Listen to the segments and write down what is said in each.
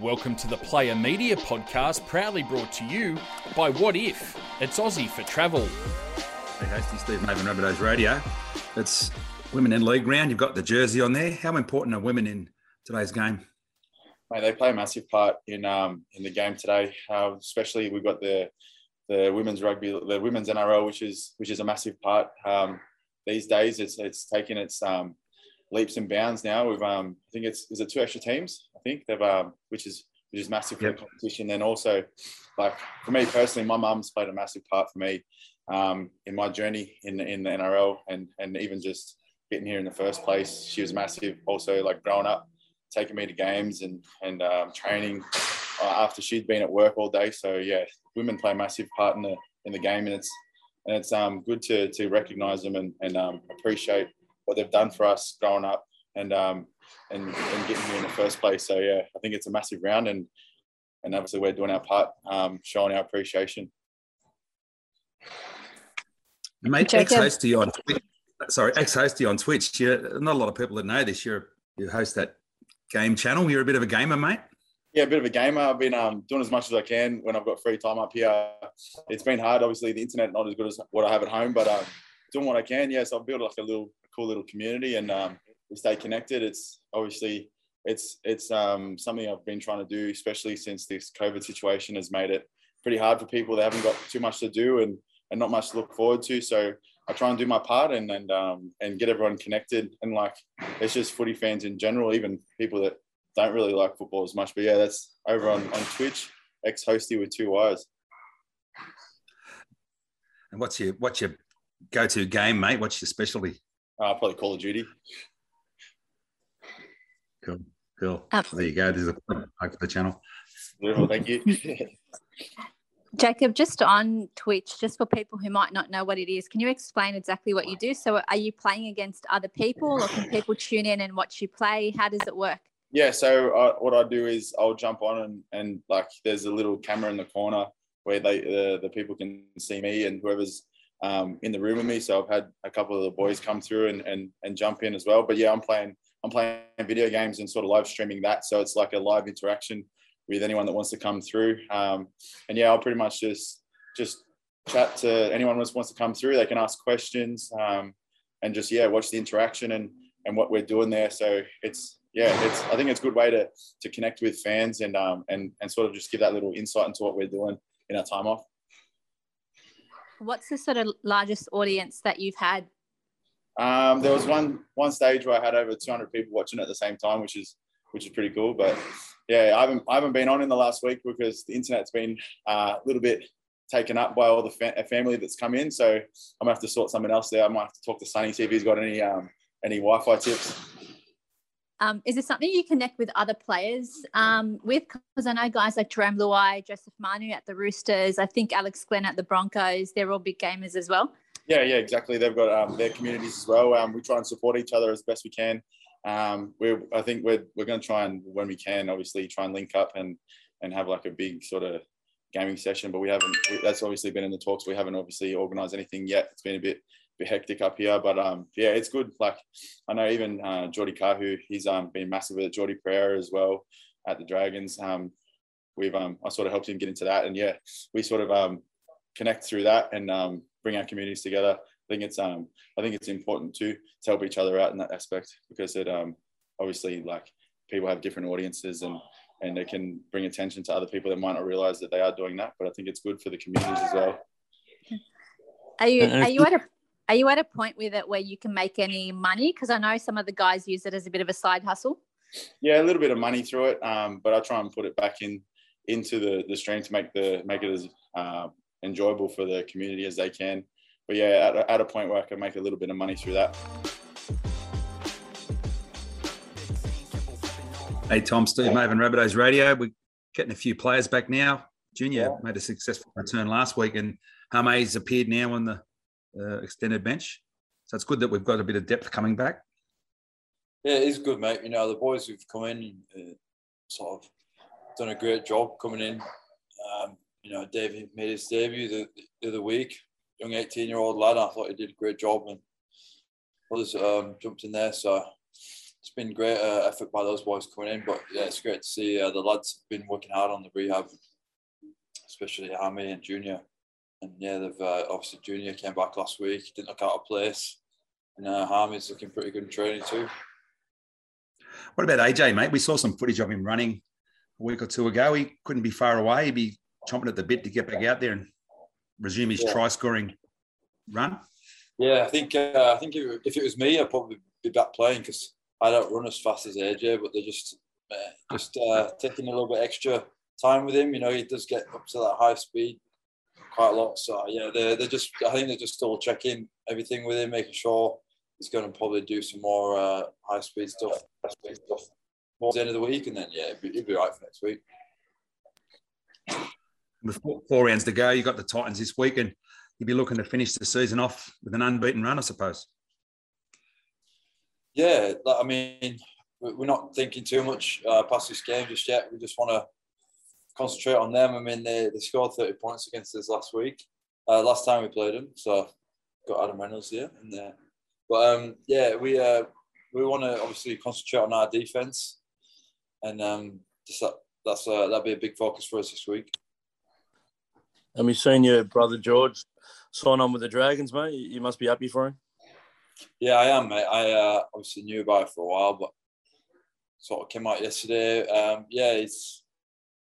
Welcome to the Player Media Podcast, proudly brought to you by Wotif? It's Aussie for Travel. Hey, hosting Steve Maven Rabbitohs Radio. It's Women in League round. You've got the jersey on there. How important are women in today's game? Mate, they play a massive part in um, in the game today. Uh, especially we've got the the women's rugby, the women's NRL, which is which is a massive part um, these days. It's it's taking its um, leaps and bounds now. We've um, I think it's is it two extra teams. Think they've um, which is which is massive for yep. the competition. And also, like for me personally, my mum's played a massive part for me um, in my journey in in the NRL and and even just getting here in the first place. She was massive. Also, like growing up taking me to games and and um, training uh, after she'd been at work all day. So yeah, women play a massive part in the in the game, and it's and it's um, good to to recognise them and and um, appreciate what they've done for us growing up and um, and and getting here in the first place. So yeah, I think it's a massive round, and and obviously we're doing our part, um, showing our appreciation. Mate, ex-hosty on Twitch. Sorry, ex-hosty on Twitch. You're, not a lot of people that know this. You're you host that game channel. You're a bit of a gamer, mate. Yeah, a bit of a gamer. I've been um, doing as much as I can when I've got free time up here. It's been hard. Obviously, the internet not as good as what I have at home, but um, doing what I can. Yes, I've built like a little cool little community, and um, we stay connected. It's obviously it's it's um, something I've been trying to do, especially since this COVID situation has made it pretty hard for people. They haven't got too much to do and and not much to look forward to. So I try and do my part and and um, and get everyone connected. And like it's just footy fans in general, even people that don't really like football as much. But yeah, that's over on, on Twitch, ex hosty with two wires. And what's your what's your go to game, mate? What's your specialty? Uh, probably Call of Duty. Cool, cool. Um, there you go. There's a plug for the channel. Beautiful, thank you. Jacob, just on Twitch, just for people who might not know what it is, can you explain exactly what you do? So, are you playing against other people, or can people tune in and watch you play? How does it work? Yeah, so uh, what I do is I'll jump on and, and like there's a little camera in the corner where they the, the people can see me and whoever's um, in the room with me. So I've had a couple of the boys come through and, and and jump in as well. But yeah, I'm playing I'm playing video games and sort of live streaming that. So it's like a live interaction with anyone that wants to come through. Um, and yeah, I'll pretty much just just chat to anyone who wants to come through. They can ask questions um, and just yeah, watch the interaction and and what we're doing there. So it's yeah, it's I think it's a good way to to connect with fans and um and and sort of just give that little insight into what we're doing in our time off. What's the sort of largest audience that you've had? Um, there was one one stage where I had over 200 people watching at the same time, which is which is pretty cool. But yeah, I haven't I haven't been on in the last week because the internet's been uh, a little bit taken up by all the fa- family that's come in. So I'm gonna have to sort something else there. I might have to talk to Sunny see if he's got any um, any Wi-Fi tips. Um, is there something you connect with other players um, with? Because I know guys like Jarome Luai, Joseph Manu at the Roosters, I think Alex Glenn at the Broncos, they're all big gamers as well. Yeah, yeah, exactly. They've got um, their communities as well. Um, we try and support each other as best we can. Um, we're, I think we're, we're going to try and, when we can, obviously try and link up and, and have like a big sort of gaming session, but we haven't, that's obviously been in the talks. We haven't obviously organized anything yet. It's been a bit, bit hectic up here, but um, yeah, it's good. Like I know even uh, Geordie Kahu, he's um, been massive with Jordy Pereira as well at the Dragons. Um, we've I sort of helped him get into that, and yeah, we sort of connect through that and bring our communities together. I think it's um, I think it's important to to help each other out in that aspect because it um, obviously like people have different audiences and and it can bring attention to other people that might not realize that they are doing that. But I think it's good for the communities as well. Are you are you at a are you at a point with it where you can make any money? Because I know some of the guys use it as a bit of a side hustle. Yeah, a little bit of money through it, um, but I try and put it back in into the the stream to make the make it as uh, enjoyable for the community as they can. But yeah, at, a, at a point where I can make a little bit of money through that. Hey Tom, Steve Maven Rabbitohs Radio. We're getting a few players back now. Junior yeah. made a successful return last week, and Hame's appeared now on the uh, extended bench. So it's good that we've got a bit of depth coming back. Yeah, it is good, mate. You know, the boys who've come in uh, sort of done a great job coming in. Um, you know, David made his debut the, the other week. Young 18 year old lad. I thought he did a great job and others um, jumped in there. So it's been great uh, effort by those boys coming in. But yeah, it's great to see uh, the lads have been working hard on the rehab, especially Hammy and Junior. And yeah, they've uh, obviously Junior came back last week, didn't look out of place, and uh, looking pretty good in training too. What about AJ, mate? We saw some footage of him running a week or two ago. He couldn't be far away. He'd be chomping at the bit to get back out there and resume his yeah. try scoring run. Yeah, I think uh, I think if it was me, I'd probably be back playing because I don't run as fast as AJ, but they're just uh, just uh, taking a little bit extra time with him. You know, he does get up to that high speed quite a lot. So yeah, they're, they're just I think they're just still checking everything with him, making sure he's going to probably do some more uh, high speed stuff, high speed stuff towards the end of the week, and then yeah, he'll be, he'll be right for next week. Four rounds to go, you've got the Titans this week, and you'd be looking to finish the season off with an unbeaten run, I suppose. Yeah, I mean, we're not thinking too much uh, past this game just yet. We just want to concentrate on them. I mean, they, they scored 30 points against us last week, uh, last time we played them. So got Adam Reynolds here and there. But um, yeah, we uh, we want to obviously concentrate on our defense, and um, just that, that's uh, that'll be a big focus for us this week. And we've seen your brother George sign on with the Dragons, mate. You must be happy for him. Yeah, I am, mate. I uh, obviously knew about it for a while, but sort of came out yesterday. Um, yeah, it's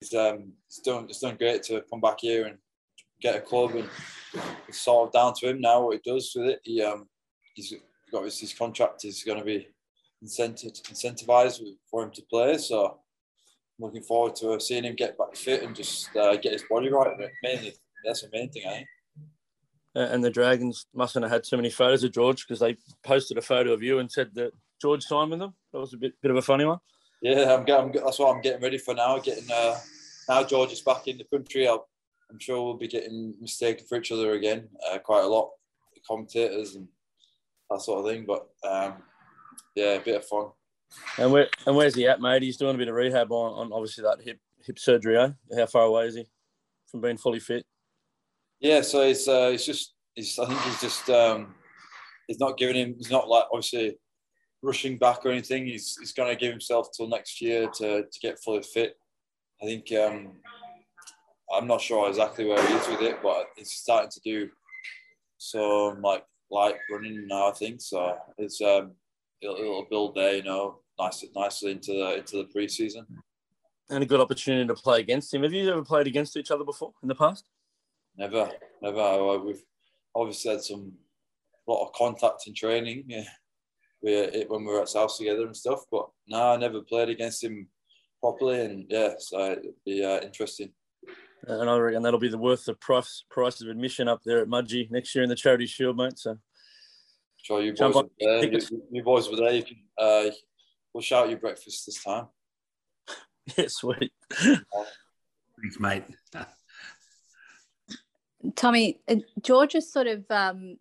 it's um, done it's done great to come back here and get a club, and it's sort of down to him now what he does with it. He um, he's got his, his contract is going to be incentivized for him to play. So I'm looking forward to seeing him get back fit and just uh, get his body right. Mainly, that's the main thing, think and the Dragons mustn't have had too many photos of George because they posted a photo of you and said that George signed with them. That was a bit bit of a funny one. Yeah, I'm, I'm that's what I'm getting ready for now. Getting uh, now George is back in the country. i am sure we'll be getting mistaken for each other again uh, quite a lot, the commentators and that sort of thing. But um, yeah, a bit of fun. And where and where's he at, mate? He's doing a bit of rehab on, on obviously that hip hip surgery. Eh? How far away is he from being fully fit? Yeah, so it's uh, it's just I think he's just um, he's not giving him he's not like obviously rushing back or anything. He's he's going to give himself till next year to to get fully fit. I think um, I'm not sure exactly where he is with it, but he's starting to do some like light running now. I think so. It's um, it'll, it'll build there, you know, nice nicely into the into the preseason. And a good opportunity to play against him. Have you ever played against each other before in the past? Never, never. We've obviously had some lot of contact in training. Yeah, we when we were at South together and stuff. But no, I never played against him properly, and yeah, so it'd be uh, interesting. And I reckon that'll be the worth the price price of admission up there at Mudgee next year in the Charity Shield, mate. So, sure, you boys, were there. You, you, boys were there. You can, uh, we'll shout you breakfast this time. yeah, sweet. Thanks, mate. Tommy, uh, George has sort of um,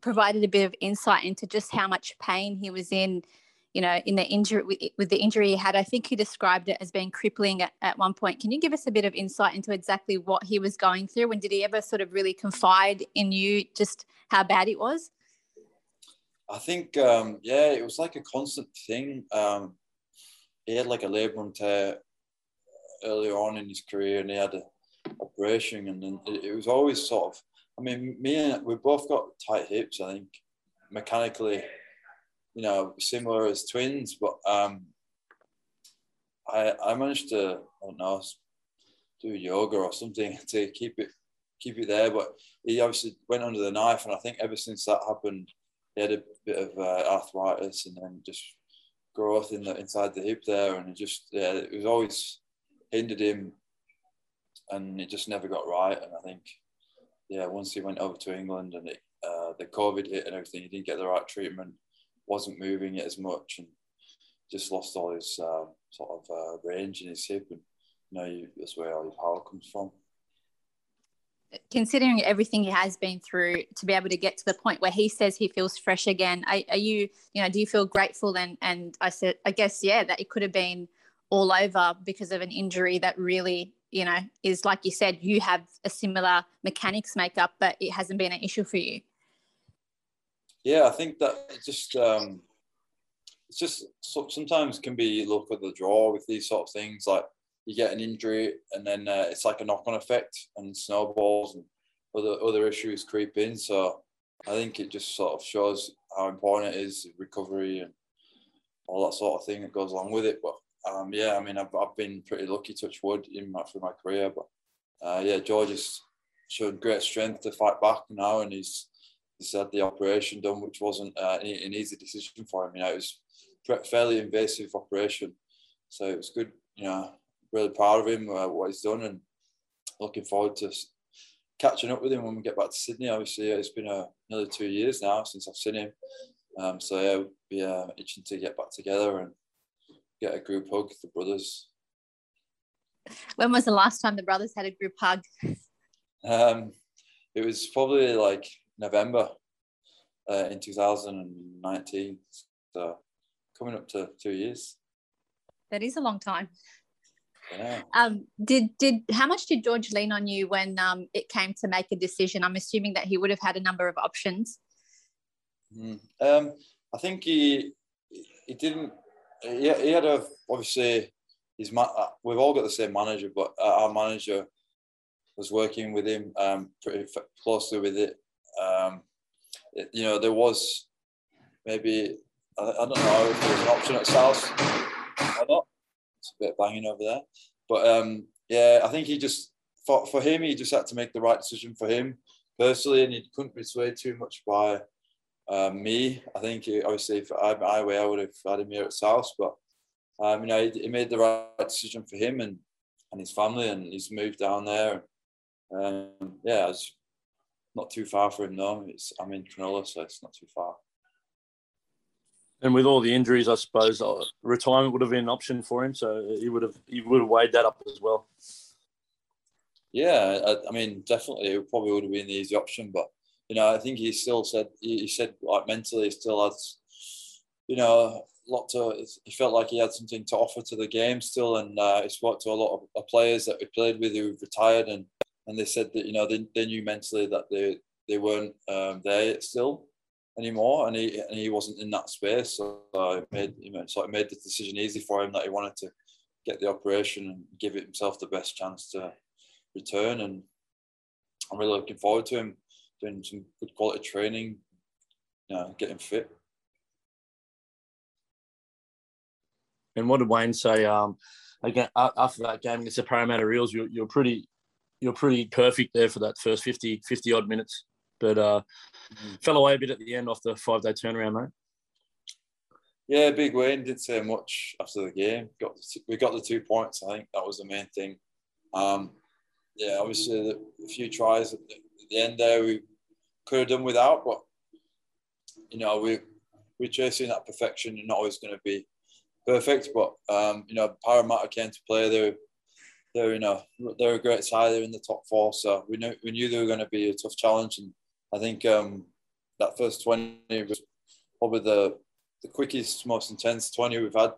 provided a bit of insight into just how much pain he was in, you know, in the injury with the injury he had. I think he described it as being crippling at, at one point. Can you give us a bit of insight into exactly what he was going through? And did he ever sort of really confide in you just how bad it was? I think, um, yeah, it was like a constant thing. Um, he had like a labrum tear earlier on in his career, and he had a and then it, it was always sort of. I mean, me and we both got tight hips. I think mechanically, you know, similar as twins, but um, I I managed to I don't know do yoga or something to keep it keep it there. But he obviously went under the knife, and I think ever since that happened, he had a bit of uh, arthritis and then just growth in the inside the hip there, and it just yeah, it was always hindered him and it just never got right. And I think, yeah, once he went over to England and it, uh, the COVID hit and everything, he didn't get the right treatment, wasn't moving it as much, and just lost all his uh, sort of uh, range in his hip. And you know, you, that's where all your power comes from. Considering everything he has been through, to be able to get to the point where he says he feels fresh again, are, are you, you know, do you feel grateful? And and I said, I guess, yeah, that it could have been all over because of an injury that really you know, is like you said, you have a similar mechanics makeup, but it hasn't been an issue for you. Yeah, I think that just um, it's just so, sometimes can be luck of the draw with these sort of things. Like you get an injury and then uh, it's like a knock-on effect and snowballs and other other issues creep in. So I think it just sort of shows how important it is recovery and all that sort of thing that goes along with it. But um, yeah, I mean, I've, I've been pretty lucky, touch wood, in my, through my career. But uh, yeah, George has showed great strength to fight back now, and he's he's had the operation done, which wasn't uh, an easy decision for him. You know, it was fairly invasive operation, so it was good. You know, really proud of him uh, what he's done, and looking forward to catching up with him when we get back to Sydney. Obviously, it's been uh, nearly two years now since I've seen him. Um, so yeah, we'll be uh, itching to get back together and get a group hug, the brothers. When was the last time the brothers had a group hug? Um, it was probably like November uh, in 2019. So coming up to two years. That is a long time. Yeah. Um, did did how much did George lean on you when um, it came to make a decision? I'm assuming that he would have had a number of options. Mm. Um, I think he he didn't. He, he had a obviously his ma- uh, we've all got the same manager, but uh, our manager was working with him um, pretty closely with it. Um, it. You know, there was maybe I, I don't know if there was an option at South or not. It's a bit banging over there, but um, yeah, I think he just for for him he just had to make the right decision for him personally, and he couldn't be swayed too much by um, me. I think obviously if I my way, I would have had him here at South, but um, you know he, he, made the right decision for him and and his family, and he's moved down there. Um, yeah, it's not too far for him though. It's I'm in Cronulla, so it's not too far. And with all the injuries, I suppose uh, retirement would have been an option for him. So he would have he would have weighed that up as well. Yeah, I, I mean, definitely, it probably would have been the easy option, but you know, I think he still said he said like mentally he still has, you know, a lot to. He felt like he had something to offer to the game still, and uh, he spoke to a lot of, players that we played with who retired, and and they said that you know they, they knew mentally that they they weren't um, there still anymore, and he and he wasn't in that space, so it made you know, so it made the decision easy for him that he wanted to get the operation and give himself the best chance to return, and I'm really looking forward to him doing some good quality training, you know, getting fit. And what did Wayne say? Um, again after that game against the Parramatta Eels, you're, you're pretty, you're pretty perfect there for that first 50, 50 odd minutes, but uh, mm-hmm. fell away a bit at the end off the five day turnaround, mate. Yeah, big win. Didn't say much after the game. Got the, we got the two points. I think that was the main thing. Um, yeah, obviously the, a few tries at the end there we could have done without, but you know we we're chasing that perfection. You're not always going to be perfect, but um, you know Parramatta came to play. They're they're you know they're a great side. They're in the top four, so we knew we knew they were going to be a tough challenge, and I think um, that first twenty was probably the the quickest, most intense twenty we've had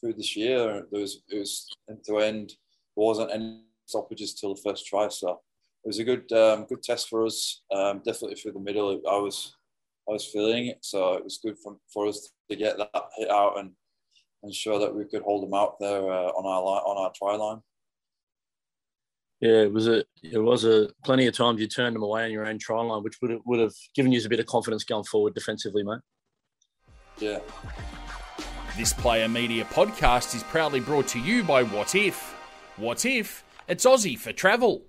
through this year. There was it was end to end. There wasn't any stoppages till the first try, so it was a good um, good test for us. Um, definitely through the middle, I was I was feeling it, so it was good for, for us to get that hit out and ensure that we could hold them out there uh, on our line, on our try line. Yeah, it was a it was a plenty of times you turned them away on your own try line, which would have, would have given you a bit of confidence going forward defensively, mate. Yeah. This Player Media podcast is proudly brought to you by Wotif. What If? It's Aussie for travel.